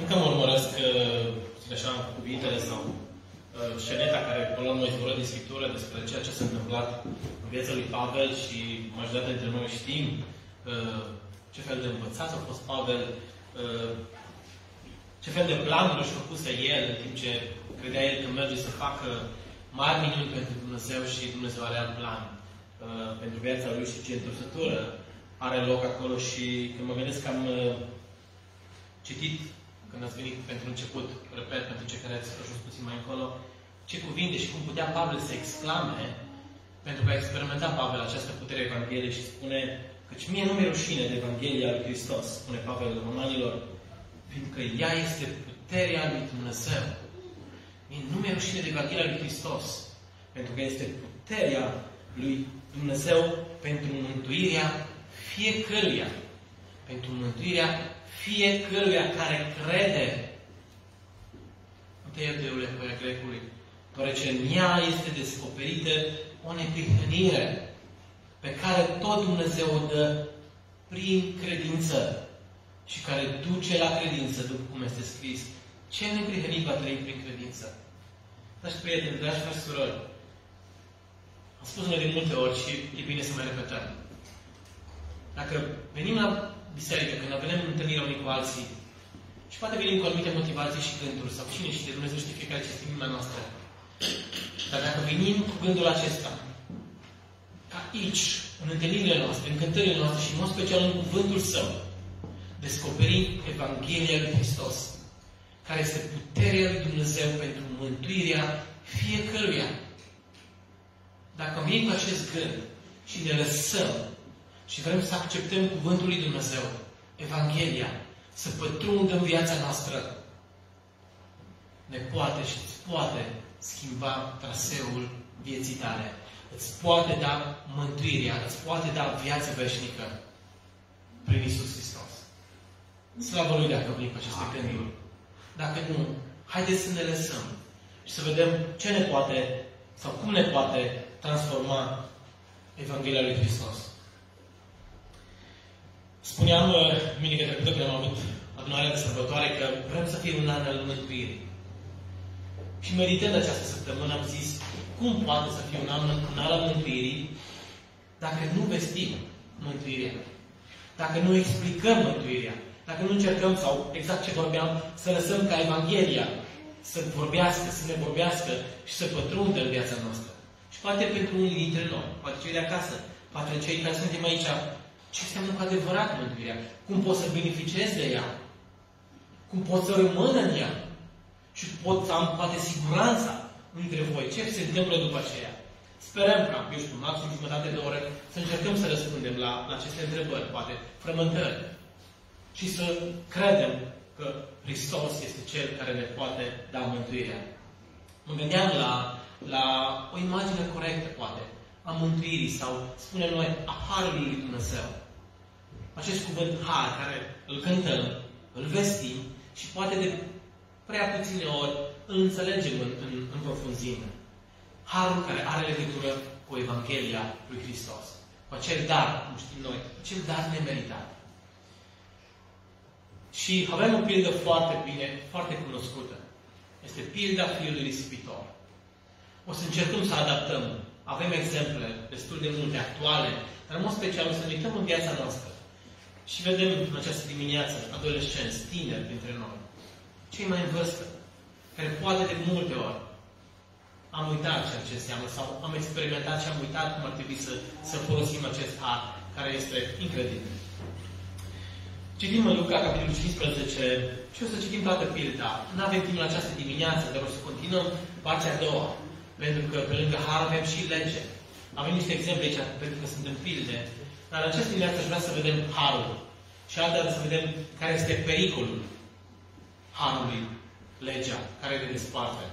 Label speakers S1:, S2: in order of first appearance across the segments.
S1: Încă mă urmăresc, zic așa, cuvintele sau sceneta care, până la urmă, izvoră din Scriptură despre ceea ce s-a întâmplat în viața lui Pavel și majoritatea dintre noi știm ce fel de învățat a fost Pavel, ce fel de planuri își făcuse el în timp ce credea el că merge să facă mari minuni pentru Dumnezeu și Dumnezeu are alt plan pentru viața lui și ce întorsătură are loc acolo și când mă gândesc că am citit când ați venit pentru început, repet, pentru cei care ați ajuns puțin mai încolo, ce cuvinte și cum putea Pavel să exclame, pentru că a experimentat Pavel această putere Evangheliei și spune căci mie nu mi-e rușine de Evanghelia lui Hristos, spune Pavel romanilor, fiindcă ea este puterea lui Dumnezeu. Mie nu mi-e rușine de Evanghelia lui Hristos, pentru că este puterea lui Dumnezeu pentru mântuirea fiecăruia. Pentru mântuirea fiecăruia care crede. Întâia Deule, voia grecului, deoarece în ea este descoperită o neprihănire pe care tot Dumnezeu o dă prin credință și care duce la credință, după cum este scris. Ce neprihănit va trăi prin credință? Dragi prieteni, dragi frate surori, am spus noi de multe ori și e bine să mai repetăm. Dacă venim la biserică, când avem întâlnirea unii cu alții, și poate venim cu anumite motivații și gânduri, sau cine știe, Dumnezeu știe fiecare ce este inima noastră. Dar dacă venim cu gândul acesta, ca aici, în întâlnirile noastre, în cântările noastre și în mod special în cuvântul Său, descoperim Evanghelia lui Hristos, care este puterea lui Dumnezeu pentru mântuirea fiecăruia. Dacă venim cu acest gând și ne lăsăm și vrem să acceptăm Cuvântul lui Dumnezeu, Evanghelia, să pătrundă în viața noastră, ne poate și îți poate schimba traseul vieții tale. Îți poate da mântuirea, îți poate da viață veșnică prin Isus Hristos. Slavă Lui dacă venim cu aceste gânduri. Dacă nu, haideți să ne lăsăm și să vedem ce ne poate sau cum ne poate transforma Evanghelia lui Hristos. Spuneam uh, duminica trecută când am avut adunarea de sărbătoare că vrem să fie un an al mântuirii. Și meditând această săptămână am zis, cum poate să fie un an, un an al mântuirii dacă nu vestim mântuirea? Dacă nu explicăm mântuirea? Dacă nu încercăm, sau exact ce vorbeam, să lăsăm ca Evanghelia să vorbească, să ne vorbească și să pătrundă în viața noastră. Și poate pentru unii dintre noi, poate cei de acasă, poate cei care suntem aici ce înseamnă cu adevărat mântuirea? Cum pot să beneficiez de ea? Cum pot să rămân în ea? Și pot să am poate siguranța între voi. Ce se întâmplă după aceea? Sperăm ca, eu știu, maxim jumătate de oră, să încercăm să răspundem la, la aceste întrebări, poate frământări. Și să credem că Hristos este Cel care ne poate da mântuirea. Mă gândeam la, la o imagine corectă, poate, a mântuirii sau, spunem noi, a Harului lui Dumnezeu acest cuvânt har, care îl cântăm, îl vestim și poate de prea puține ori îl înțelegem în, în, în profunzime. Harul care are legătură cu Evanghelia lui Hristos. Cu acel dar, cum știm noi, acel dar nemeritat. Și avem o pildă foarte bine, foarte cunoscută. Este pilda fiului risipitor. O să încercăm să adaptăm. Avem exemple destul de multe actuale, dar în mod special o să ne uităm în viața noastră. Și vedem în această dimineață adolescenți, tineri dintre noi, cei mai în vârstă, care poate de multe ori am uitat ceea ce înseamnă sau am experimentat și am uitat cum ar trebui să, să folosim acest har, care este incredibil. Citim în Luca, capitolul 15, și o să citim toată pilda. Nu avem timp la această dimineață, dar o să continuăm partea a doua. Pentru că pe lângă har avem și lege. Avem niște exemple aici, pentru că sunt în pilde, dar în această dimineață aș vrea să vedem harul. Și altă să vedem care este pericolul harului, legea, care le desparte.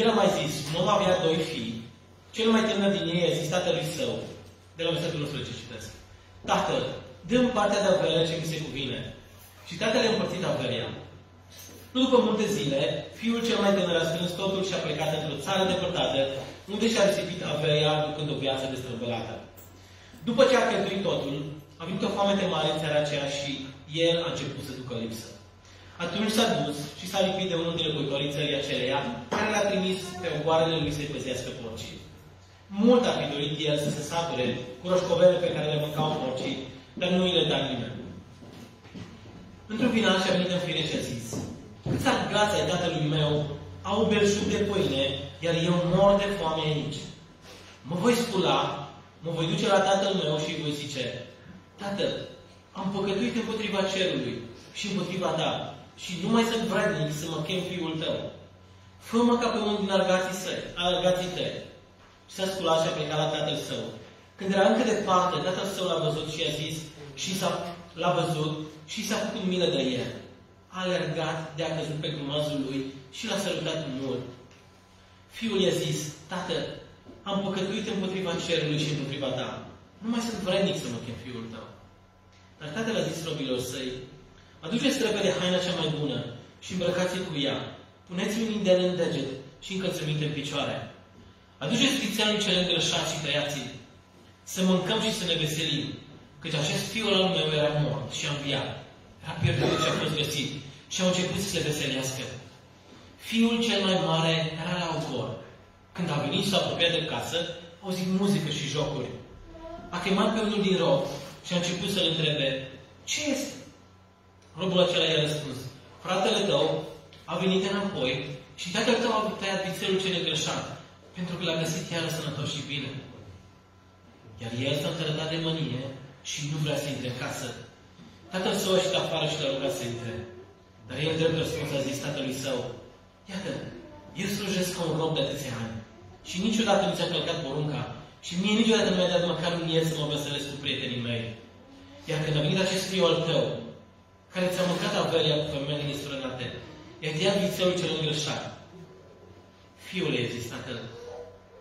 S1: El a mai zis, nu avea doi fii. Cel mai tânăr din ei a zis tatălui său, de la versetul 11 citesc. Tatăl, dă partea de averea ce mi se cuvine. Și tatăl a împărțit averea. Nu după multe zile, fiul cel mai tânăr a strâns totul și a plecat într-o țară depărtată, unde și-a risipit averea ducând o viață destrăbălată. După ce a cheltuit totul, a venit o foamete mare în țara aceea și el a început să ducă lipsă. Atunci s-a dus și s-a lipit de unul din locuitorii țării aceleia, care l-a trimis pe ogoarele lui să-i păzească porcii. Mult a fi dorit el să se sature cu roșcovele pe care le mâncau porcii, dar nu îi le da nimeni. Într-un final și-a venit în fire și a zis, Câți argați ai tatălui meu au belșug de pâine, iar eu mor de foame aici. Mă voi scula, mă voi duce la tatăl meu și îi voi zice, Tată, am păcătuit împotriva cerului și împotriva ta și nu mai sunt vrednic să mă chem fiul tău. Fă-mă ca pe unul din argații, săi, argații tăi. Și s-a sculat și a plecat la tatăl său. Când era încă departe, tatăl său l-a văzut și a zis, și s-a, l-a văzut și s-a făcut milă de el. A alergat de a căzut pe grumazul lui și l-a salutat mult. Fiul i-a zis, Tată, am păcătuit împotriva cerului și împotriva ta. Nu mai sunt vrednic să mă chem fiul tău. Dar tatăl a zis robilor săi, aduceți repede haina cea mai bună și îmbrăcați cu ea. Puneți-mi un indel în deget și încălțăminte în picioare. Aduceți fițelul cel îngrășat și tăiați Să mâncăm și să ne veselim. Căci acest fiul al meu era mort și a înviat. Era pierdut și a fost găsit. Și au început să se veselească. Fiul cel mai mare era la ogor. Când a venit și s-a apropiat de casă, au auzit muzică și jocuri. A chemat pe unul din rob și a început să-l întrebe, ce este? Robul acela i-a răspuns, fratele tău a venit înapoi și tatăl tău a tăiat vițelul cel greșat, pentru că l-a găsit chiar sănătos și bine. Iar el s-a întărătat de mânie și nu vrea să intre în casă. Tatăl său a ieșit afară și l-a rugat să intre. Dar el drept răspuns a zis tatălui său, Iată, eu slujesc ca un rob de atâția ani și niciodată nu ți-a călcat porunca și mie niciodată nu mi-a dat măcar un miez să mă veselesc cu prietenii mei. Iar când a venit acest fiu al tău, care ți-a mâncat avelia cu femeile nesfrânate, i-a tăiat vițelul cel îngrășat. Fiule, i-a zis tatăl,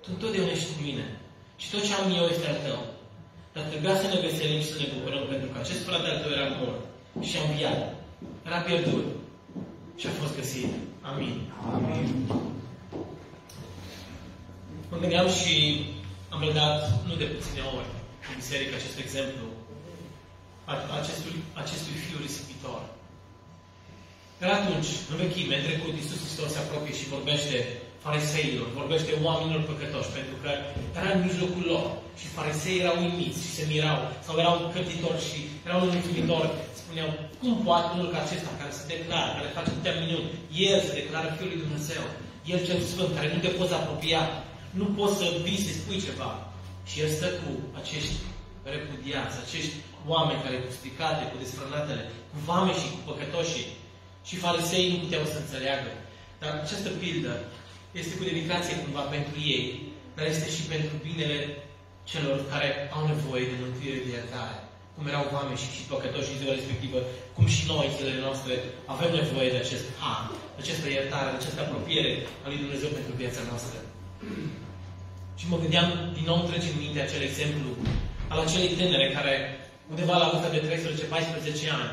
S1: tu întotdeauna ești cu mine și tot ce am eu este al tău. Dar trebuia să ne veselim și să ne bucurăm pentru că acest frate al tău era mort și a înviat. Era pierdut și a fost găsit. Amin. Amin. Mă gândeam și am redat nu de puține ori în biserică acest exemplu acestui, acestui fiu risipitor. Dar atunci, în vechime, în trecut, Iisus Hristos se apropie și vorbește fariseilor, vorbește oamenilor păcătoși, pentru că era în mijlocul lor. Și fariseii erau uimiți și se mirau, sau erau cărtitori și erau nemulțumitori. Spuneau, cum poate unul ca acesta, care se declară, care face atâtea minuni, el se declară Fiul lui Dumnezeu, el cel Sfânt, care nu te poți apropia, nu poți să vii să spui ceva. Și el stă cu acești repudiați, acești oameni care cu stricate, cu desfrânatele, cu vame și cu păcătoșii. Și fariseii nu puteau să înțeleagă. Dar această pildă este cu dedicație cumva pentru ei, dar este și pentru binele celor care au nevoie de mântuire, de iertare. Cum erau vame și, și păcătoși în ziua respectivă, cum și noi, zilele noastre, avem nevoie de acest har, de această iertare, de această apropiere a lui Dumnezeu pentru viața noastră. Și mă gândeam, din nou trece în minte acel exemplu al acelei tânere care, undeva la vârsta de 13-14 ani,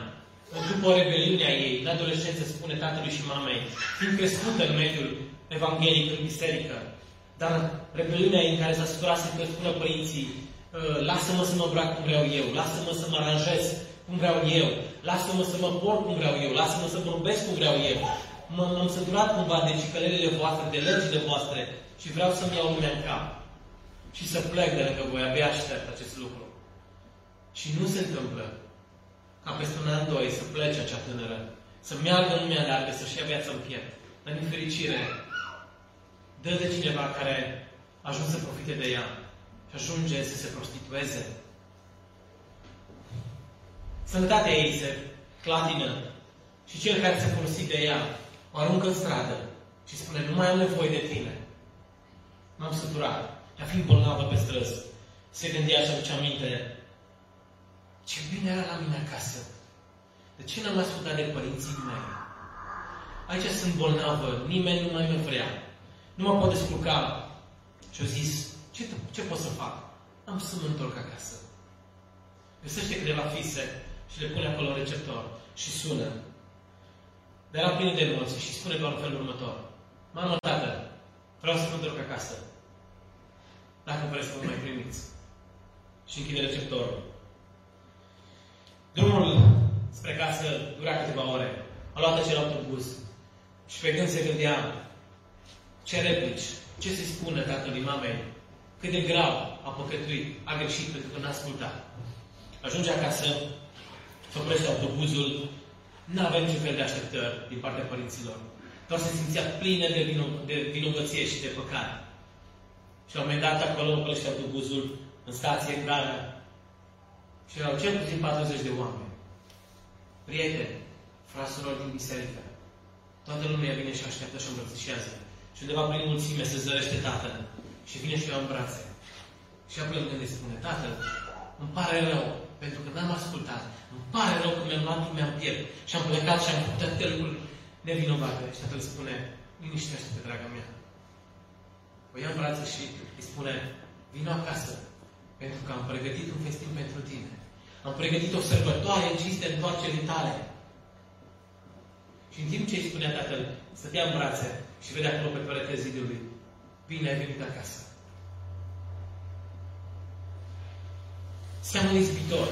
S1: după rebeliunea ei, în adolescență, spune tatălui și mamei, fiind crescută în mediul evanghelic, în biserică, dar rebeliunea ei în care s-a săturat să spună părinții, ă, lasă-mă să mă îmbrac cum vreau eu, lasă-mă să mă aranjez cum vreau eu, lasă-mă să mă port cum vreau eu, lasă-mă să vorbesc cum vreau eu. M-am săturat cumva de cicălelele voastre, de legile voastre și vreau să-mi iau lumea în cap și să plec de lângă voi. Abia aștept acest lucru. Și nu se întâmplă ca peste un an, doi, să plece acea tânără, să meargă în lumea largă, să-și ia viața în piept. Dar, din fericire, dă de cineva care ajunge să profite de ea și ajunge să se prostitueze. Sănătatea ei se clatină și cel care se folosit de ea o aruncă în stradă și spune, nu mai am nevoie de tine. M-am săturat. Ea fiind bolnavă pe străzi, se gândea și aduce aminte ce bine era la mine acasă. De ce n-am ascultat de părinții mei? Aici sunt bolnavă, nimeni nu mai mă vrea. Nu mă pot descurca. Și-au zis, ce, ce pot să fac? Am să mă întorc acasă. Găsește câteva fise și le pune acolo în receptor și sună. Dar era plin de emoții și spune doar în felul următor. Mamă, tată, vreau să mă întorc acasă. Dacă vreți să mă mai primiți. Și închide receptorul. Drumul spre casă dura câteva ore. a luat acel autobuz și pe când se gândea ce replici, ce se spune tatălui mamei, cât de grav a păcătuit, a greșit pentru că n-a ascultat. Ajunge acasă, se oprește autobuzul, nu avem niciun fel de așteptări din partea părinților. Doar se simțea plină de, vino- de vinovăție și de păcat. Și la un moment dat acolo oprește autobuzul în stație clară și erau cel puțin 40 de oameni. Prieteni, frați din biserică. Toată lumea vine și așteaptă și îmbrățișează. Și undeva prin mulțime se zărește tatăl. Și vine și eu în brațe. Și apoi când îi spune, tatăl, îmi pare rău, pentru că n-am ascultat. Îmi pare rău că mi-am luat lumea în piept. Și am plecat și am făcut atâtea lucruri nevinovate. Și tatăl spune, liniștește-te, draga mea. O ia în brațe și îi spune, vino acasă, pentru că am pregătit un festin pentru tine. Am pregătit o sărbătoare în cinste întoarcerii tale. Și în timp ce îi spunea tatăl, stătea în brațe și vedea acolo pe perete zidului, bine ai venit acasă. Seamănă izbitor.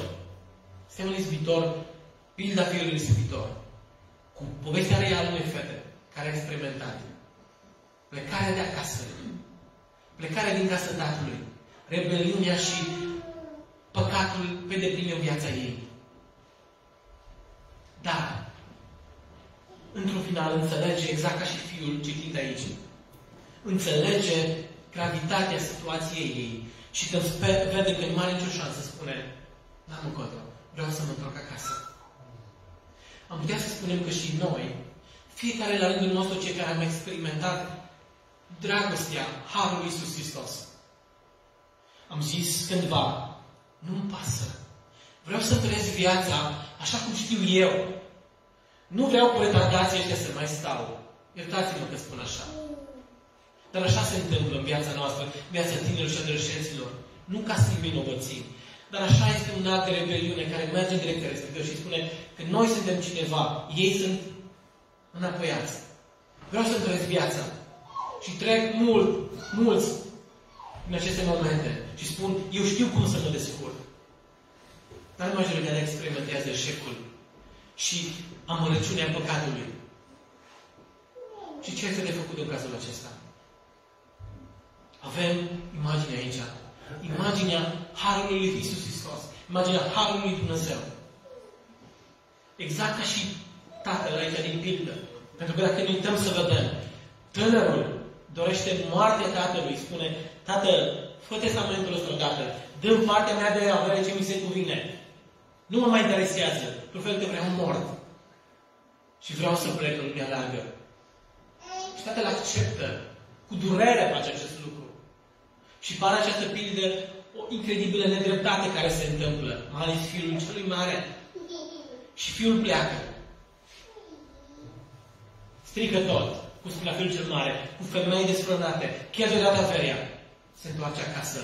S1: Seamănă izbitor, pilda fiului izbitor. Cu povestea reală unei fete care a experimentat. Plecarea de acasă. Plecarea din casa tatălui. Rebeliunea și păcatul pe deplin în viața ei. Dar, într-un final, înțelege exact ca și fiul citit aici. Înțelege gravitatea situației ei și când vede că nu are nicio șansă, spune, n-am încotro, vreau să mă întorc acasă. Am putea să spunem că și noi, fiecare la rândul nostru, cei care am experimentat dragostea Harului Iisus Hristos, am zis cândva, nu-mi pasă. Vreau să trăiesc viața așa cum știu eu. Nu vreau cu retardații ăștia să mai stau. Iertați-mă că spun așa. Dar așa se întâmplă în viața noastră, în viața tinerilor și adolescenților. Nu ca să fim vinovății, dar așa este un act de rebeliune care merge în direcția respectivă și spune că noi suntem cineva, ei sunt înapoiați. Vreau să trăiesc viața. Și trec mult, mulți în aceste momente și spun, eu știu cum să mă descurc. Dar majoritatea experimentează eșecul și amărăciunea păcatului. Și ce este de făcut în cazul acesta? Avem imaginea aici. Imaginea Harului lui Iisus Hristos. Imaginea Harului lui Dumnezeu. Exact ca și tatăl aici din pildă. Pentru că dacă ne uităm să vedem, tânărul dorește moartea tatălui, spune, tată, fă testamentul ăsta odată, dă partea mea de avere ce mi se cuvine. Nu mă mai interesează. Cu fel că vreau mort. Și vreau să plec în lumea largă. Și tatăl acceptă. Cu durere face acest lucru. Și pare această pildă o incredibilă nedreptate care se întâmplă, mai ales fiul celui mare. Și fiul pleacă. Strică tot, cum spunea fiul cel mare, cu femei desfrânate, cheltuie toată averia. Se întoarce acasă.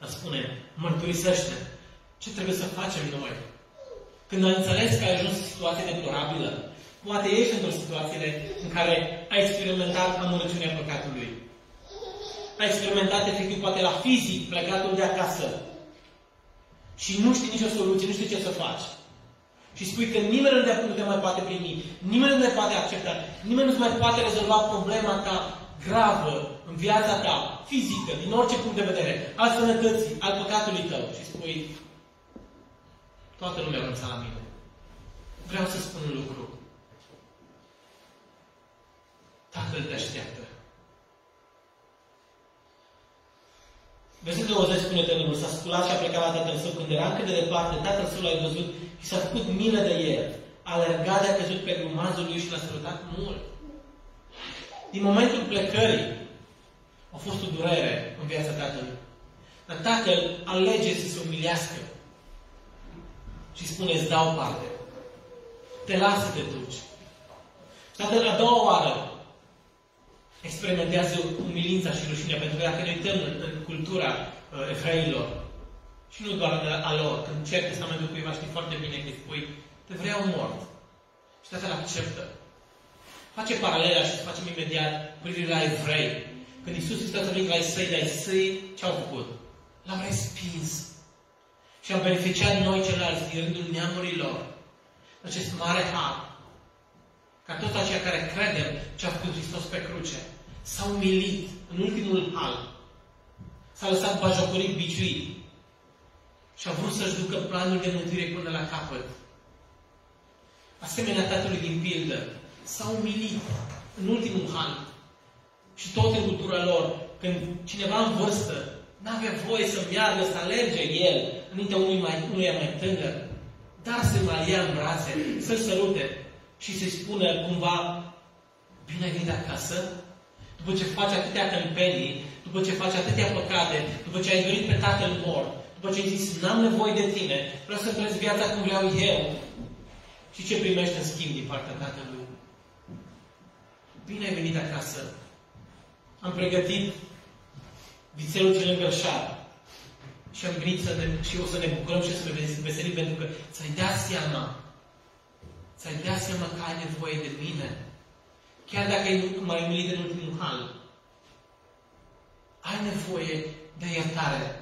S1: Dar spune, mărturisește ce trebuie să facem noi. Când ai înțeles că ai ajuns în situație deplorabilă, poate ești într-o situație în care ai experimentat amărăciunea păcatului a experimentat efectiv poate la fizic plecatul de acasă și nu știi nicio soluție, nu știi ce să faci. Și spui că nimeni nu te mai poate primi, nimeni nu te poate accepta, nimeni nu-ți mai poate rezolva problema ta gravă în viața ta, fizică, din orice punct de vedere, al sănătății, al păcatului tău. Și spui, toată lumea va la mine. Vreau să spun un lucru. Tatăl te așteaptă. Versetul 20 spune tânărul, s-a sculat și a plecat la tatăl său. Când era încă de departe, tatăl său l-a văzut și s-a făcut milă de el. A alergat de a căzut pe grumazul lui și l-a sărutat mult. Din momentul plecării a fost o durere în viața tatălui. Dar tatăl alege să se umilească și spune, îți dau parte. Te lasă să te duci. Tatăl a doua oară experimentează umilința și rușinea, pentru că dacă ne uităm în, în cultura uh, evreilor, și nu doar a lor, când cer testamentul cuiva, știi foarte bine că spui, te vreau mort. Și tatăl acceptă. Face paralela și să facem imediat privire la evrei. Când Iisus Hristos a venit la Isai, de Isai, ce au făcut? L-am respins. Și am beneficiat noi ceilalți din rândul neamurilor acest mare har ca toți aceia care credem ce a făcut Hristos pe cruce, s-au milit în ultimul hal. S-a lăsat bajocorit, biciuit. Și a vrut să-și ducă planul de mântuire până la capăt. Asemenea tatălui din pildă, s-au umilit în ultimul hal. Și tot în cultura lor, când cineva în vârstă n-avea voie să meargă, să alerge el înaintea unui mai, unui mai tânăr, dar să mai ia în brațe, să-l sărute și să-i spună cumva, bine ai venit acasă, după ce faci atâtea tâmpenii, după ce faci atâtea păcate, după ce ai dorit pe tatăl mort, după ce ai zis, n-am nevoie de tine, vreau să trăiesc viața cum vreau eu. Și ce primești în schimb din partea tatălui? Bine ai venit acasă. Am pregătit vițelul cel îngălșat. Și am venit să ne, și o să ne bucurăm și să ne veselim pentru că ți-ai dat seama. Ți-ai dat seama că ai nevoie de mine. Chiar dacă ai mai umilit în ultimul hal. Ai nevoie de iertare.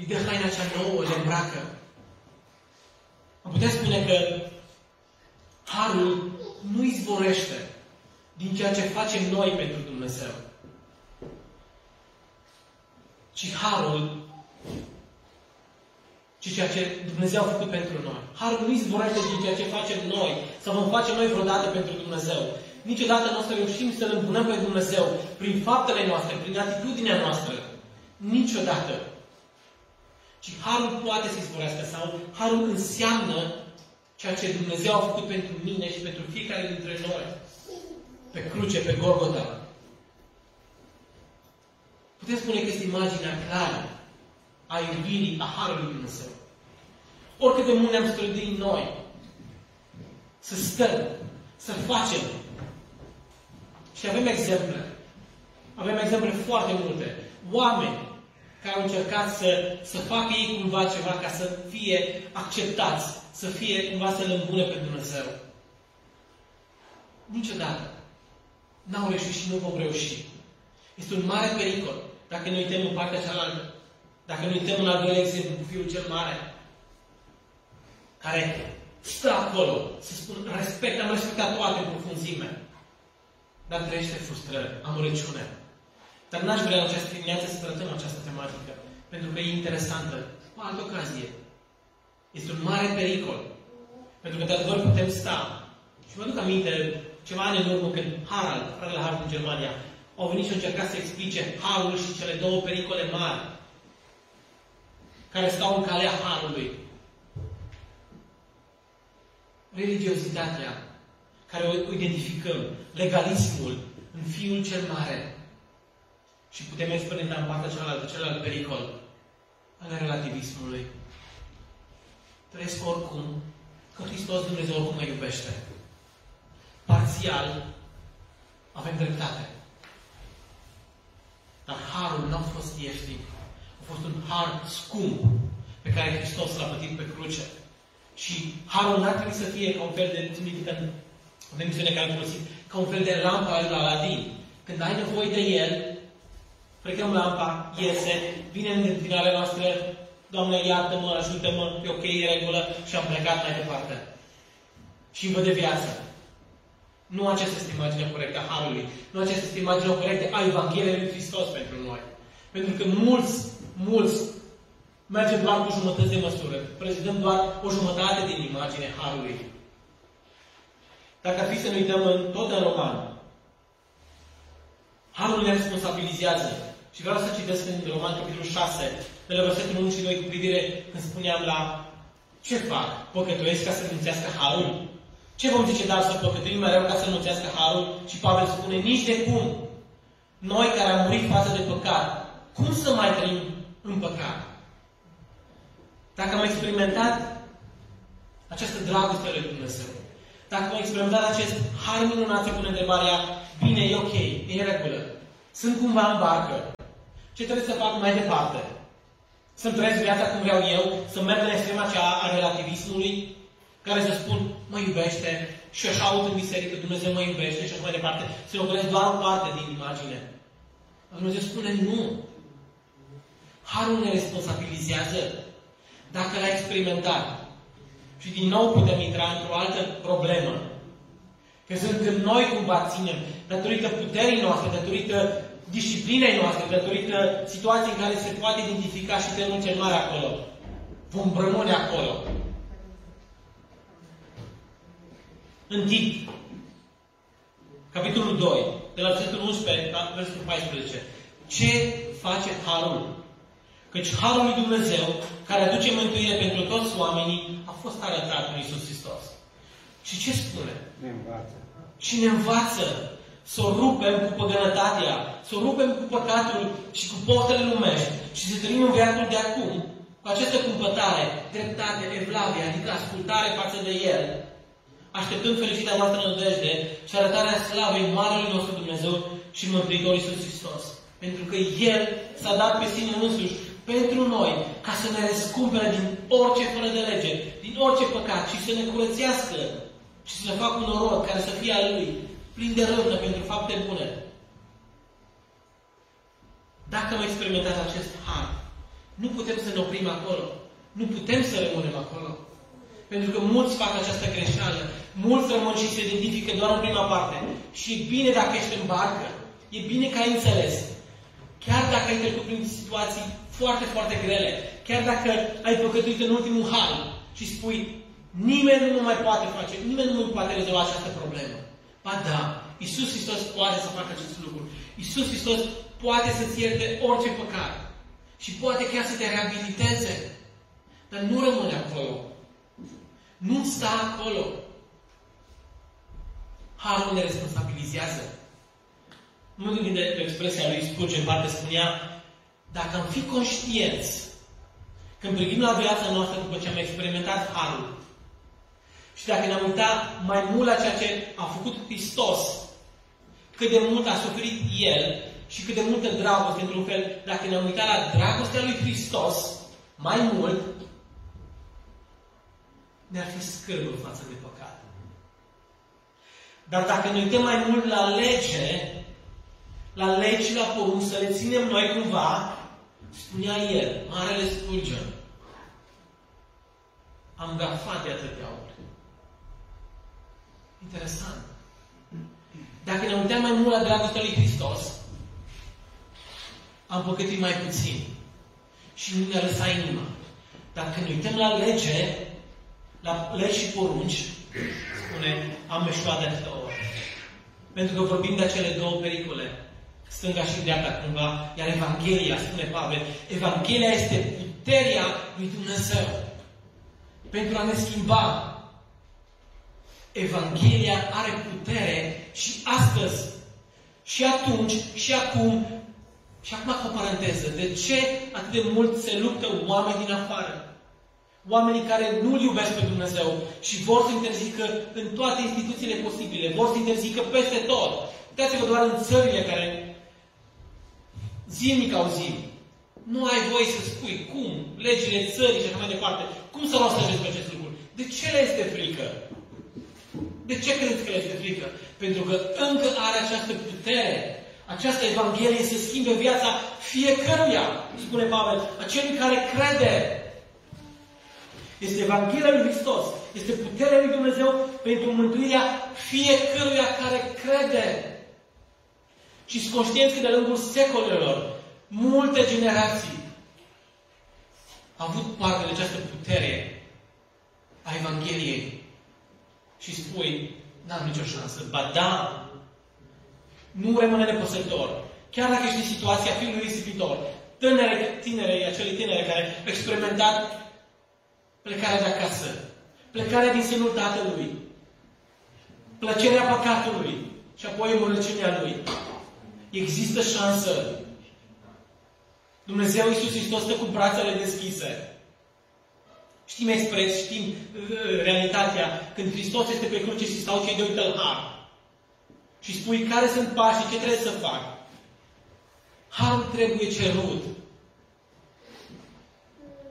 S1: Îi dă haina cea nouă, le îmbracă. Am putea spune că harul nu izvorește din ceea ce facem noi pentru Dumnezeu. Ci harul ci ceea ce Dumnezeu a făcut pentru noi. Harul nu izvorește din ceea ce facem noi, să vom face noi vreodată pentru Dumnezeu. Niciodată nu o să reușim să-L îmbunăm pe Dumnezeu prin faptele noastre, prin atitudinea noastră. Niciodată. Ci harul poate să izvorească sau harul înseamnă ceea ce Dumnezeu a făcut pentru mine și pentru fiecare dintre noi. Pe cruce, pe Golgota. Putem spune că este imaginea clară a iubirii, a Harului Dumnezeu. Oricât de mult ne-am străduit noi să stăm, să facem. Și avem exemple. Avem exemple foarte multe. Oameni care au încercat să, să facă ei cumva ceva ca să fie acceptați, să fie cumva să-L îmbune pe Dumnezeu. Niciodată. N-au reușit și nu vom reuși. Este un mare pericol dacă ne uităm în partea cealaltă. Dacă nu uităm un al doilea exemplu cu fiul cel mare, care stă acolo, să spun, respect, am respectat toate în profunzime, dar trăiește frustrări, amărăciune. Dar n-aș vrea în această dimineață să tratăm această tematică, pentru că e interesantă. Cu altă ocazie. Este un mare pericol. Pentru că, de adevăr, putem sta. Și mă duc aminte, ceva ani în urmă, când Harald, fratele Harald din Germania, au venit și au încercat să explice Harul și cele două pericole mari care stau în calea Harului. Religiozitatea, care o identificăm, legalismul, în Fiul cel Mare. Și putem experimenta în partea cealaltă, celălalt pericol, al relativismului. Trăiesc oricum că Hristos Dumnezeu oricum mă iubește. Parțial avem dreptate. Dar harul nu a fost ieftin fost un har scump pe care Hristos l-a plătit pe cruce. Și harul n-ar trebui să fie ca un fel de, ținut în emisiune care am folosit, ca un fel de lampă al lui Aladin. Când ai nevoie de el, plecăm lampa, iese, vine în întâlnirea noastră, Doamne, iartă-mă, ajută-mă, e ok, e regulă și am plecat mai departe. Și îmi de viață. Nu aceasta este imaginea corectă a Harului. Nu aceasta este imaginea corectă a Evangheliei lui Hristos pentru noi. Pentru că mulți mulți mergem doar cu jumătăți de măsură. Prezidăm doar o jumătate din imagine Harului. Dacă ar fi să ne uităm în, tot în roman, Harul ne responsabilizează. Și vreau să citesc în Roman, capitolul 6, de la versetul 1 și 2, cu privire când spuneam la ce fac? Păcătuiesc ca să înțească Harul? Ce vom zice, dar să păcătuim mereu ca să înțească Harul? Și Pavel spune, nici de cum. Noi care am murit față de păcat, cum să mai trăim în păcat. Dacă am experimentat această dragoste lui Dumnezeu, dacă am experimentat acest har minunat, se pune întrebarea, bine, e ok, e în regulă, sunt cumva în barcă, ce trebuie să fac mai departe? Să-mi trăiesc viața cum vreau eu, să merg în extrema aceea a relativismului, care să spun, mă iubește, și așa aud în biserică, Dumnezeu mă iubește și așa mai departe, să ocolesc doar o parte din imagine. Dumnezeu spune, nu. Harul ne responsabilizează dacă l-ai experimentat. Și din nou putem intra într-o altă problemă. Că sunt când noi cumva ținem, datorită puterii noastre, datorită disciplinei noastre, datorită situației în care se poate identifica și termenul cel mare acolo. Vom rămâne acolo. În Tit, capitolul 2, de la versetul 11 la versetul 14. Ce face Harul? Căci Harul lui Dumnezeu, care aduce mântuire pentru toți oamenii, a fost arătat în Iisus Hristos. Și ce spune?
S2: Ne învață.
S1: Și ne învață să o rupem cu păgănătatea, să o rupem cu păcatul și cu poftele lumești și să trăim în viatul de acum, cu această cumpătare, dreptate, evlavie, adică ascultare față de El, așteptând fericita noastră nădejde și arătarea slavei Marelui nostru Dumnezeu și Mântuitor Iisus Hristos. Pentru că El s-a dat pe sine însuși pentru noi, ca să ne răscumpere din orice fără de lege, din orice păcat și să ne curățească și să ne facă un orod care să fie al Lui, plin de râvnă pentru fapte bune. Dacă am experimentat acest har, nu putem să ne oprim acolo. Nu putem să rămânem acolo. Pentru că mulți fac această greșeală. Mulți rămân și se identifică doar în prima parte. Și e bine dacă ești în barcă. E bine că ai înțeles. Chiar dacă ai trecut prin situații foarte, foarte grele. Chiar dacă ai păcătuit în ultimul hal și spui, nimeni nu mai poate face, nimeni nu poate rezolva această problemă. Ba da, Isus Hristos poate să facă acest lucru. Isus Hristos poate să-ți ierte orice păcat. Și poate chiar să te reabiliteze. Dar nu rămâne acolo. Nu sta acolo. Harul ne responsabilizează. Nu gândim de expresia lui Spurge în parte spunea, dacă am fi conștienți când privim la viața noastră după ce am experimentat Harul și dacă ne-am uitat mai mult la ceea ce a făcut Hristos, cât de mult a suferit El și cât de multă dragoste, într-un fel, dacă ne-am uitat la dragostea lui Hristos, mai mult, ne-ar fi scârbă față de păcat. Dar dacă ne uităm mai mult la lege, la legi și la porunci, să le ținem noi cumva, spunea el, Marele Spurgeon, am gafat de atâtea ori. Interesant. Dacă ne uităm mai mult la dragostea lui Hristos, am păcătit mai puțin. Și nu ne-a lăsat inima. Dar când ne uităm la lege, la legi și porunci, spune, am eșuat de atâtea ori. Pentru că vorbim de acele două pericole, stânga și dreapta cumva, iar Evanghelia, spune Pavel, Evanghelia este puterea lui Dumnezeu pentru a ne schimba. Evanghelia are putere și astăzi, și atunci, și acum, și acum cu o paranteză. De ce atât de mult se luptă oameni din afară? Oamenii care nu-L iubesc pe Dumnezeu și vor să interzică în toate instituțiile posibile, vor să interzică peste tot. Uitați-vă doar în țările care zilnic au zi. Nu ai voie să spui cum, legile țării și așa mai departe, cum să rostești pe acest lucru. De ce le este frică? De ce credeți că le este frică? Pentru că încă are această putere, această Evanghelie să schimbe viața fiecăruia, spune Pavel, acelui care crede este Evanghelia lui Hristos. Este puterea lui Dumnezeu pentru mântuirea fiecăruia care crede. Și sunt conștienți că de lungul secolelor, multe generații au avut parte de această putere a Evangheliei. Și spui, n-am nicio șansă. Ba da, nu rămâne nepăsător. Chiar dacă ești în situația fiului risipitor, tânere, tinere, acelei tinere care au experimentat plecarea de acasă, plecarea din sânul Tatălui, plăcerea păcatului și apoi îmărăciunea Lui. Există șansă. Dumnezeu Iisus Hristos stă cu brațele deschise. Știm expres, știm uh, realitatea. Când Hristos este pe cruce și stau cei doi tălhari. Și spui care sunt pașii, ce trebuie să fac. Harul trebuie cerut.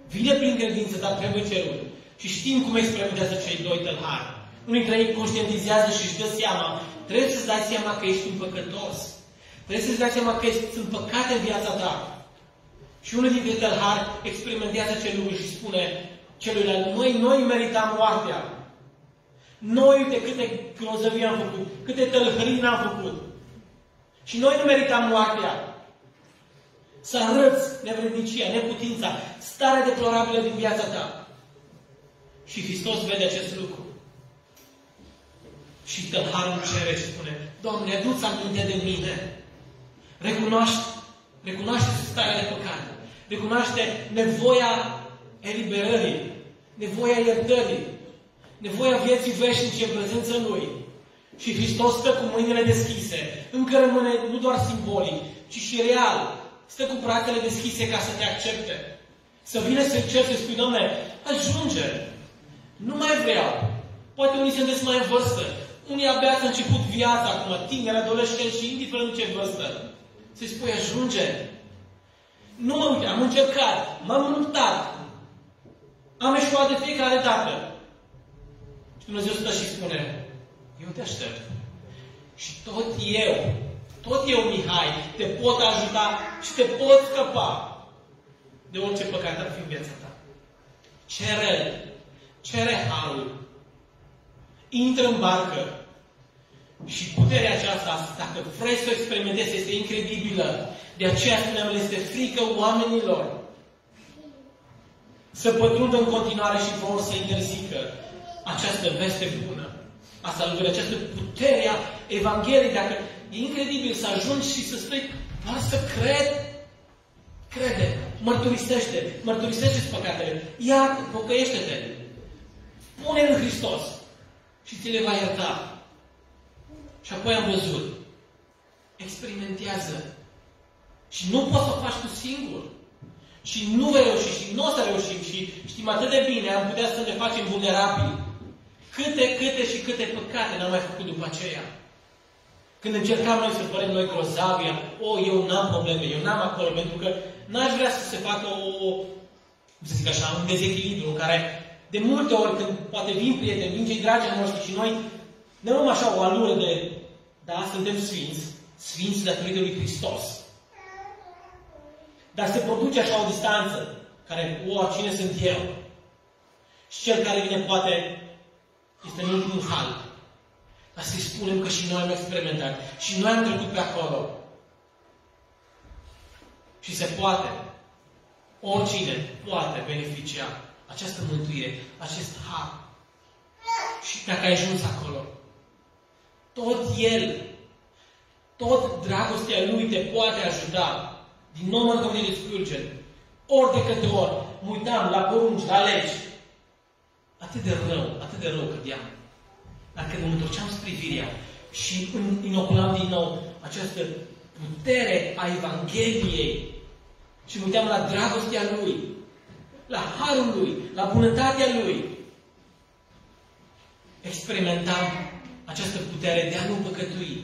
S1: Vine prin credință, dar trebuie cerut. Și știm cum experimentează cei doi tălhari. Unii dintre ei conștientizează și își dă seama. Trebuie să-ți dai seama că ești un păcătos. Trebuie să-ți dai seama că sunt păcate în viața ta. Și unul dintre tălhari experimentează acel lucru și spune, celuilalt. Noi, noi meritam moartea. Noi, uite, câte grozăvii am făcut, câte tălhării am făcut. Și noi nu meritam moartea. Să arăți nevrednicia, neputința, starea deplorabilă din viața ta. Și Hristos vede acest lucru. Și tălharul cere și spune, Doamne, adu-ți aminte de mine. Recunoaște, recunoaște starea de păcat. Recunoaște nevoia eliberării, nevoia iertării, nevoia vieții veșnice în prezența Lui. Și Hristos stă cu mâinile deschise. Încă rămâne nu doar simbolic, ci și real. Stă cu brațele deschise ca să te accepte. Să vină să cer să spui, Doamne, ajunge. Nu mai vreau. Poate unii sunteți mai în vârstă. Unii abia ați început viața acum, tineri, adolescenți și indiferent ce vârstă. Să-i spui, ajunge. Nu mă uite, am încercat, m-am luptat. Am eșuat de fiecare dată. Și Dumnezeu stă și spune, eu te aștept. Și tot eu, tot eu, Mihai, te pot ajuta și te pot scăpa de orice păcat ar fi în viața ta. Cere, cere harul. Intră în barcă. Și puterea aceasta, dacă vrei să o experimentezi, este incredibilă. De aceea spuneam, este frică oamenilor să pătrundă în continuare și vor să interzică această veste bună a salvării, această putere a Evangheliei. Dacă e incredibil să ajungi și să spui, doar să cred, crede, mărturisește, mărturisește păcatele, ia pocăiește-te, pune în Hristos și ți le va ierta. Și apoi am văzut, experimentează. Și nu poți să o faci tu singur. Și nu vei reuși și nu o să reușim și știm atât de bine, am putea să ne facem vulnerabili. Câte, câte și câte păcate n-am mai făcut după aceea. Când încercam noi să părem noi grozavia, o, oh, eu n-am probleme, eu n-am acolo, pentru că n-aș vrea să se facă o, să zic așa, un dezechilibru în care de multe ori când poate vin prieteni, vin cei dragi noștri și noi ne luăm așa o alură de, da, suntem sfinți, sfinți datorită lui Hristos. Dar se produce așa o distanță, care, o, cine sunt eu? Și cel care vine poate este în ultimul hal. Dar să-i spunem că și noi am experimentat. Și noi am trecut pe acolo. Și se poate. Oricine poate beneficia această mântuire, acest har. Și dacă ai ajuns acolo, tot El, tot dragostea Lui te poate ajuta. Din nou mă de Spurgeon. Ori de câte ori mă uitam la porunci, la legi, atât de rău, atât de rău cădeam. Dar când mă întorceam spre privirea și inoculam din nou această putere a Evangheliei și mă uitam la dragostea Lui, la harul Lui, la bunătatea Lui, experimentam această putere de a nu păcătui,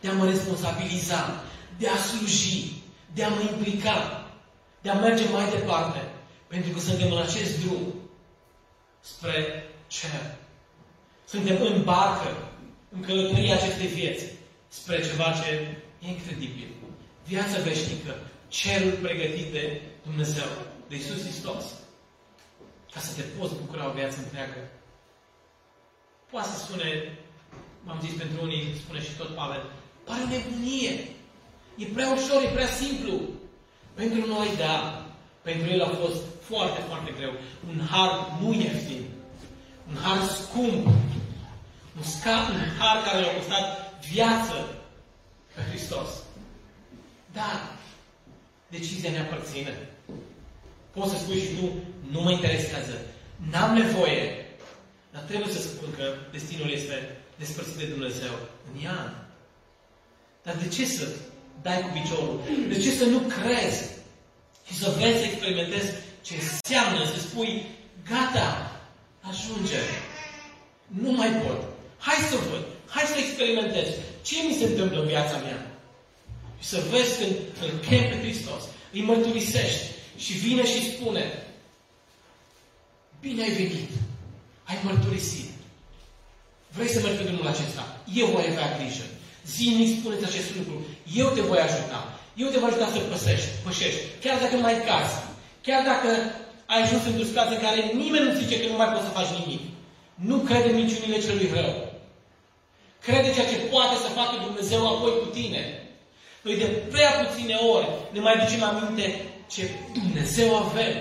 S1: de a mă responsabiliza, de a sluji, de a mă implica, de a merge mai departe, pentru că suntem în acest drum spre cer. Suntem în barcă, în călătoria acestei vieți, spre ceva ce e incredibil. Viața veșnică, cerul pregătit de Dumnezeu, de Isus Hristos, ca să te poți bucura o viață întreagă. Poate să spune, m-am zis pentru unii, spune și tot Pavel, pare o nebunie. E prea ușor, e prea simplu. Pentru noi, da. Pentru el a fost foarte, foarte greu. Un har nu ieftin. Un har scump. Un, sca, un har care a costat viață pe Hristos. Dar decizia ne aparține. Poți să spui și tu, nu mă interesează. N-am nevoie. Dar trebuie să spun că destinul este despărțit de Dumnezeu în ea. Dar de ce să dai cu piciorul? De ce să nu crezi? Și să vezi să experimentezi ce înseamnă să spui, gata, ajunge. Nu mai pot. Hai să văd. Hai să experimentez. Ce mi se întâmplă în viața mea? Și să vezi când îl chem pe Hristos, îi mărturisești și vine și spune, bine ai venit, ai mărturisit. Vrei să mergi pe drumul acesta? Eu voi avea grijă. Zilnic spuneți acest lucru. Eu te voi ajuta. Eu te voi ajuta să păsești, pășești. Chiar dacă nu mai cazi. Chiar dacă ai ajuns într-o situație în care nimeni nu zice că nu mai poți să faci nimic. Nu crede în minciunile celui rău. Crede ceea ce poate să facă Dumnezeu apoi cu tine. Noi de prea puține ori ne mai ducem aminte ce Dumnezeu avem.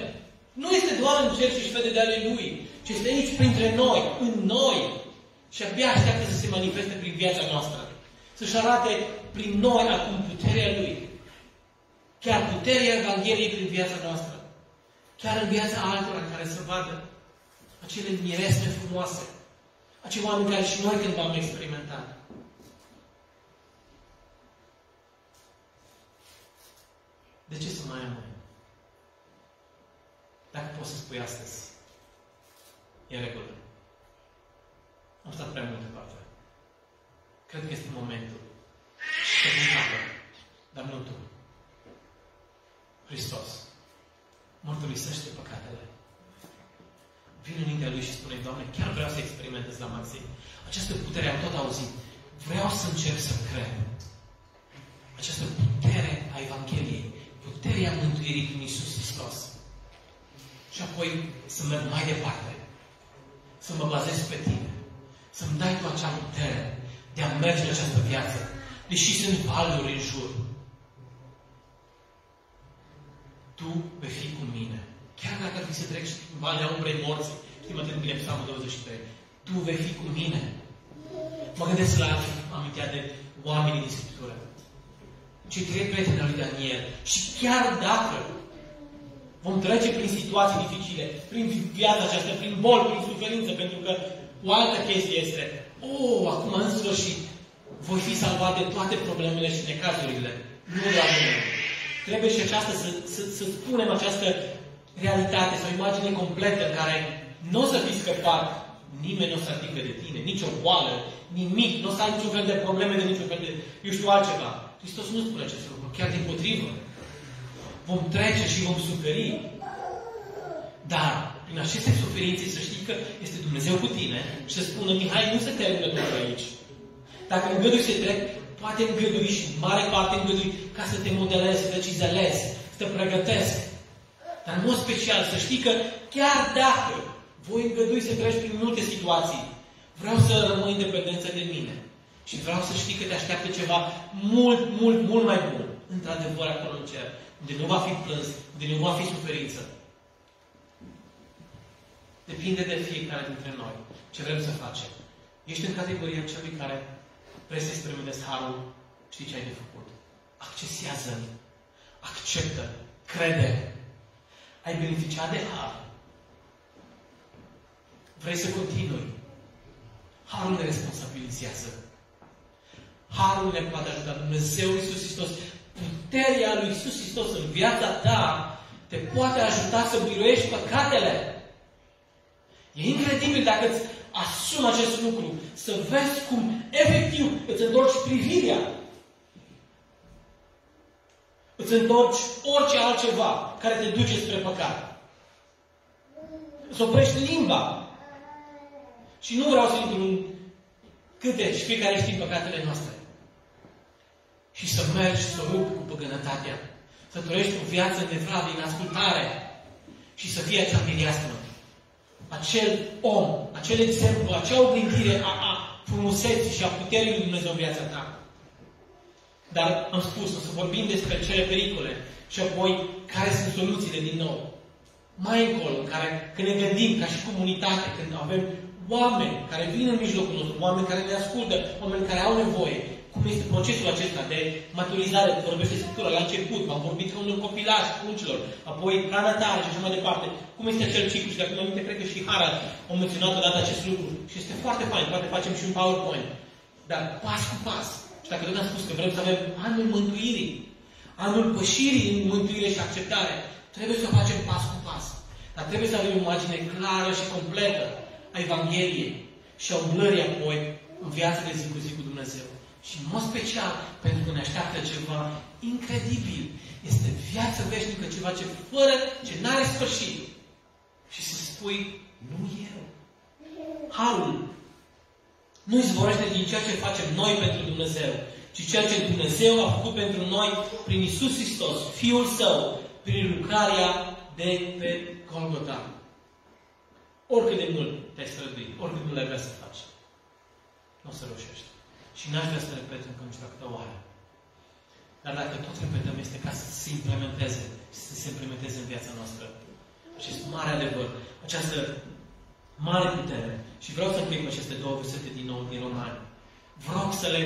S1: Nu este doar în cer și vede de ale Lui, ci este aici printre noi, în noi. Și abia așteaptă să se manifeste prin viața noastră. Să-și arate prin noi acum puterea Lui. Chiar puterea Evangheliei prin viața noastră. Chiar în viața altora în care să vadă acele miresme frumoase. Acei oameni care și noi când am experimentat. De ce să mai am mai? Dacă poți să spui astăzi, e regulă. Am stat prea mult departe. Cred că este momentul. Și te dar nu tu. Hristos mărturisește păcatele. Vine înaintea lui și spune, Doamne, chiar vreau să experimentez la maxim. Această putere am tot auzit. Vreau să încerc să cred. Această putere a Evangheliei, puterea mântuirii din Iisus Hristos. Și apoi să merg mai departe. Să mă bazez pe tine. Să-mi dai tu acea putere de a merge în această viață. Deși sunt valuri în jur. Tu vei fi cu mine. Chiar dacă ar fi să treci în valea umbrei morții, știm atât bine Psalmul 23, Tu vei fi cu mine. Mă gândesc la amintea de oamenii din Scriptură. Cei trei prieteni al lui Daniel. Și chiar dacă vom trece prin situații dificile, prin viața aceasta, prin bol, prin suferință, pentru că o altă chestie este, oh, acum în sfârșit, voi fi salvat de toate problemele și necazurile. Nu la mine. Trebuie și aceasta să, să, să spunem această realitate sau imagine completă în care nu o să fii scăpat, nimeni nu o să atingă de tine, nicio boală, nimic, nu o să ai niciun fel de probleme de niciun fel de, eu știu altceva. Hristos nu spune acest lucru, chiar din potrivă. Vom trece și vom suferi. Dar, prin aceste suferințe, să știi că este Dumnezeu cu tine și să spună, Mihai, nu se termină tot aici. Dacă îngădui să trec, poate îngădui și mare parte îngădui ca să te modelezi, să te cizelezi, să te pregătesc. Dar în mod special să știi că chiar dacă voi îngădui să treci prin multe situații, vreau să rămâi independență de mine. Și vreau să știi că te așteaptă ceva mult, mult, mult mai bun. Într-adevăr, acolo în cer. Unde nu va fi plâns, unde nu va fi suferință. Depinde de fiecare dintre noi. Ce vrem să facem. Ești în categoria celui care vrei să experimentezi harul, știi ce ai de făcut. Accesează Acceptă. Crede. Ai beneficiat de har. Vrei să continui. Harul ne responsabilizează. Harul ne poate ajuta. Dumnezeu Iisus Hristos, puterea lui Iisus Hristos în viața ta te poate ajuta să biruiești păcatele. E incredibil dacă îți asumi acest lucru, să vezi cum efectiv îți întorci privirea. Îți întorci orice altceva care te duce spre păcat. Să oprești limba. Și nu vreau să intru în câte și fiecare știm păcatele noastre. Și să mergi să rupi cu păgânătatea. Să trăiești o viață de vravă, în ascultare. Și să fie acea mireasmă acel om, acel exemplu, acea oglindire a, a frumuseții și a puterii lui Dumnezeu în viața ta. Dar am spus, o să vorbim despre cele pericole și apoi care sunt soluțiile din nou. Mai încolo, în care când ne gândim ca și comunitate, când avem oameni care vin în mijlocul nostru, oameni care ne ascultă, oameni care au nevoie, cum este procesul acesta de maturizare, vorbește Scriptura la început, am vorbit ca unul copilaj, cruncilor, apoi pranatare și așa mai departe. Cum este acel ciclu? Și dacă aminte, cred că și Harald a menționat odată acest lucru. Și este foarte fain, poate facem și un PowerPoint. Dar pas cu pas. Și dacă tot am spus că vrem să avem anul mântuirii, anul pășirii în mântuire și acceptare, trebuie să o facem pas cu pas. Dar trebuie să avem o imagine clară și completă a Evangheliei și a umblării apoi în viața de zi cu zi cu Dumnezeu. Și în mod special, pentru că ne așteaptă ceva incredibil. Este viață veșnică, ceva ce fără, ce n-are sfârșit. Și să spui, nu eu. Harul nu izvorăște din ceea ce facem noi pentru Dumnezeu, ci ceea ce Dumnezeu a făcut pentru noi prin Isus Hristos, Fiul Său, prin lucrarea de pe Golgota, oricât de mult te-ai străduit, oricât nu le vrea să faci, nu o să reușești. Și n-aș vrea să repet încă nu știu câte oară. Dar dacă tot repetăm, este ca să se implementeze, să se implementeze în viața noastră. Acest mare adevăr, această mare putere. Și vreau să închei cu aceste două versete din nou din Romani. Vreau să le,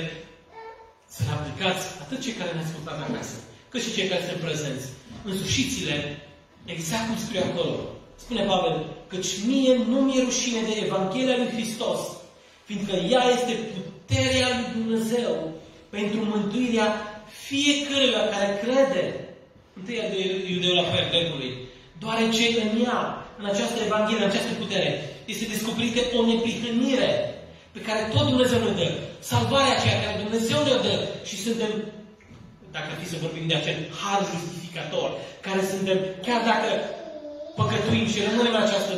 S1: să le aplicați atât cei care ne-ați ascultat acasă, cât și cei care sunt prezenți. Însușiți-le exact cum scrie acolo. Spune Pavel, căci mie nu mi-e rușine de Evanghelia lui Hristos, fiindcă ea este puterea lui Dumnezeu pentru mântuirea fiecăruia care crede. Întâia de iudeu la grecului. Deoarece în ea, în această Evanghelie, în această putere, este descoperită o neprihănire pe care tot Dumnezeu ne dă. Salvarea aceea care Dumnezeu ne dă și suntem, dacă fi să vorbim de acel har justificator, care suntem, chiar dacă păcătuim și rămânem în această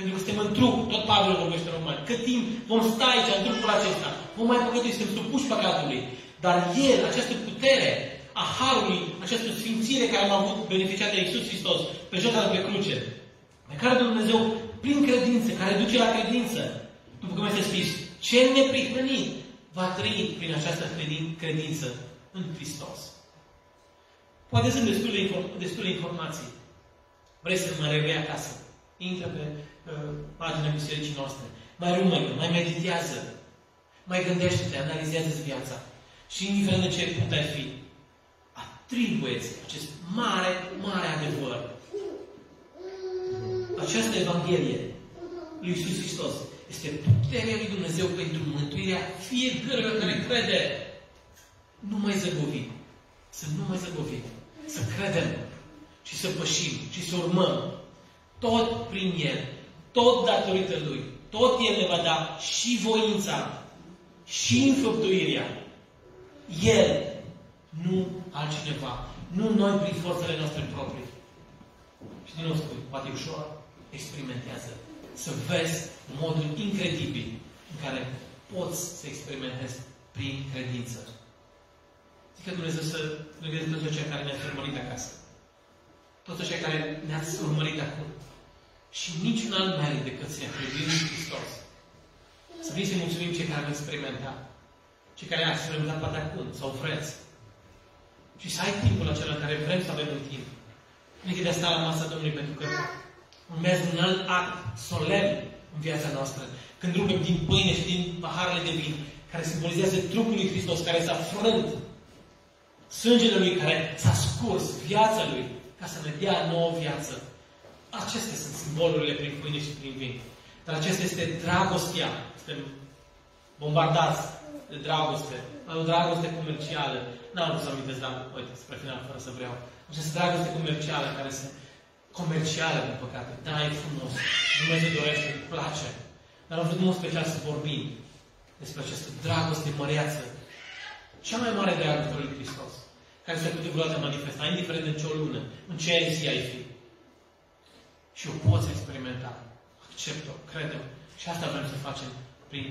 S1: pentru că suntem în trup, tot Pavel vorbește în romani. Cât timp vom sta aici, în trupul acesta, vom mai păcătui, suntem supuși păcatului. Dar El, această putere a Harului, această sfințire care am avut beneficiat de Iisus Hristos pe jertfa de pe cruce, pe care Dumnezeu, prin credință, care duce la credință, după cum este scris, cel neprihănit va trăi prin această credință în Hristos. Poate sunt destul de, inform- destul de informații. Vrei să mă revei acasă? Intră pe uh, pagina bisericii noastre. Mai rumănă, mai meditează. Mai gândește-te, analizează viața. Și indiferent de ce punct ai fi, atribuieți acest mare, mare adevăr. Această Evanghelie lui Iisus Hristos este puterea lui Dumnezeu pentru mântuirea fiecăruia care crede. Nu mai zăbovi. Să nu mai zăbovim. Să credem și să pășim și să urmăm. Tot prin El. Tot datorită Lui. Tot El ne va da și voința și înfăptuirea el, nu altcineva. Nu noi prin forțele noastre proprii. Și din nou spui, poate ușor, experimentează. Să vezi modul incredibil în care poți să experimentezi prin credință. Zic că Dumnezeu să ne vedem toți cei care ne-ați urmărit acasă. Toți cei care ne-ați urmărit acum. Și niciun alt merit decât să ne în Hristos. Să vii să mulțumim cei care am experimentat cei care ați răbdat poate acum, sau vreți. Și să ai timpul acela în care vrem să avem un timp. Înainte de a sta la masa Domnului, pentru că urmează un alt act solemn în viața noastră. Când rupem din pâine și din paharele de vin, care simbolizează trupul lui Hristos, care s-a frânt, sângele lui care s-a scurs, viața lui, ca să ne dea nouă viață. Acestea sunt simbolurile prin pâine și prin vin. Dar acesta este dragostea. Suntem bombardați de dragoste, o dragoste comercială. N-am vrut să amintesc, dar, uite, spre final, fără să vreau. Această dragoste comercială care se comercială, din păcate. Da, e frumos. Dumnezeu dorește, îmi place. Dar am vrut mult special să vorbim despre această dragoste măreață. Cea mai mare dragoste lui Hristos, care se poate vreodată manifesta, indiferent în ce o lună, în ce zi ai fi. Și o poți experimenta. Accept-o, crede-o. Și asta vrem să facem prin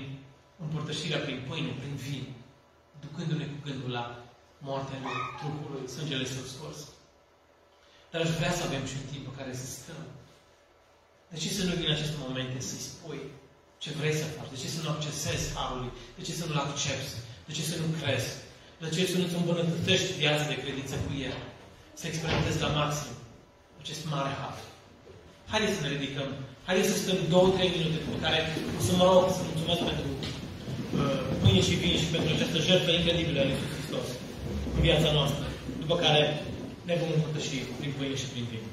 S1: împărtășirea prin pâine, prin vin, ducându-ne cu gândul la moartea lui, trupului, sângele său scos. Dar aș vrea să avem și un timp în care să stăm. De ce să nu vin aceste momente să-i spui ce vrei să faci? De ce să nu accesezi Harului? De ce să nu-L accepti? De ce să nu crezi? De ce să nu-ți îmbunătățești viața de credință cu El? Să experimentezi la maxim acest mare har. Haideți să ne ridicăm. Haideți să stăm două, trei minute pe care o să mă rog să mulțumesc pentru pâine și vin și pentru această jertfă incredibilă a Lui Hristos în viața noastră, după care ne vom împărtăși prin pâine și prin vin.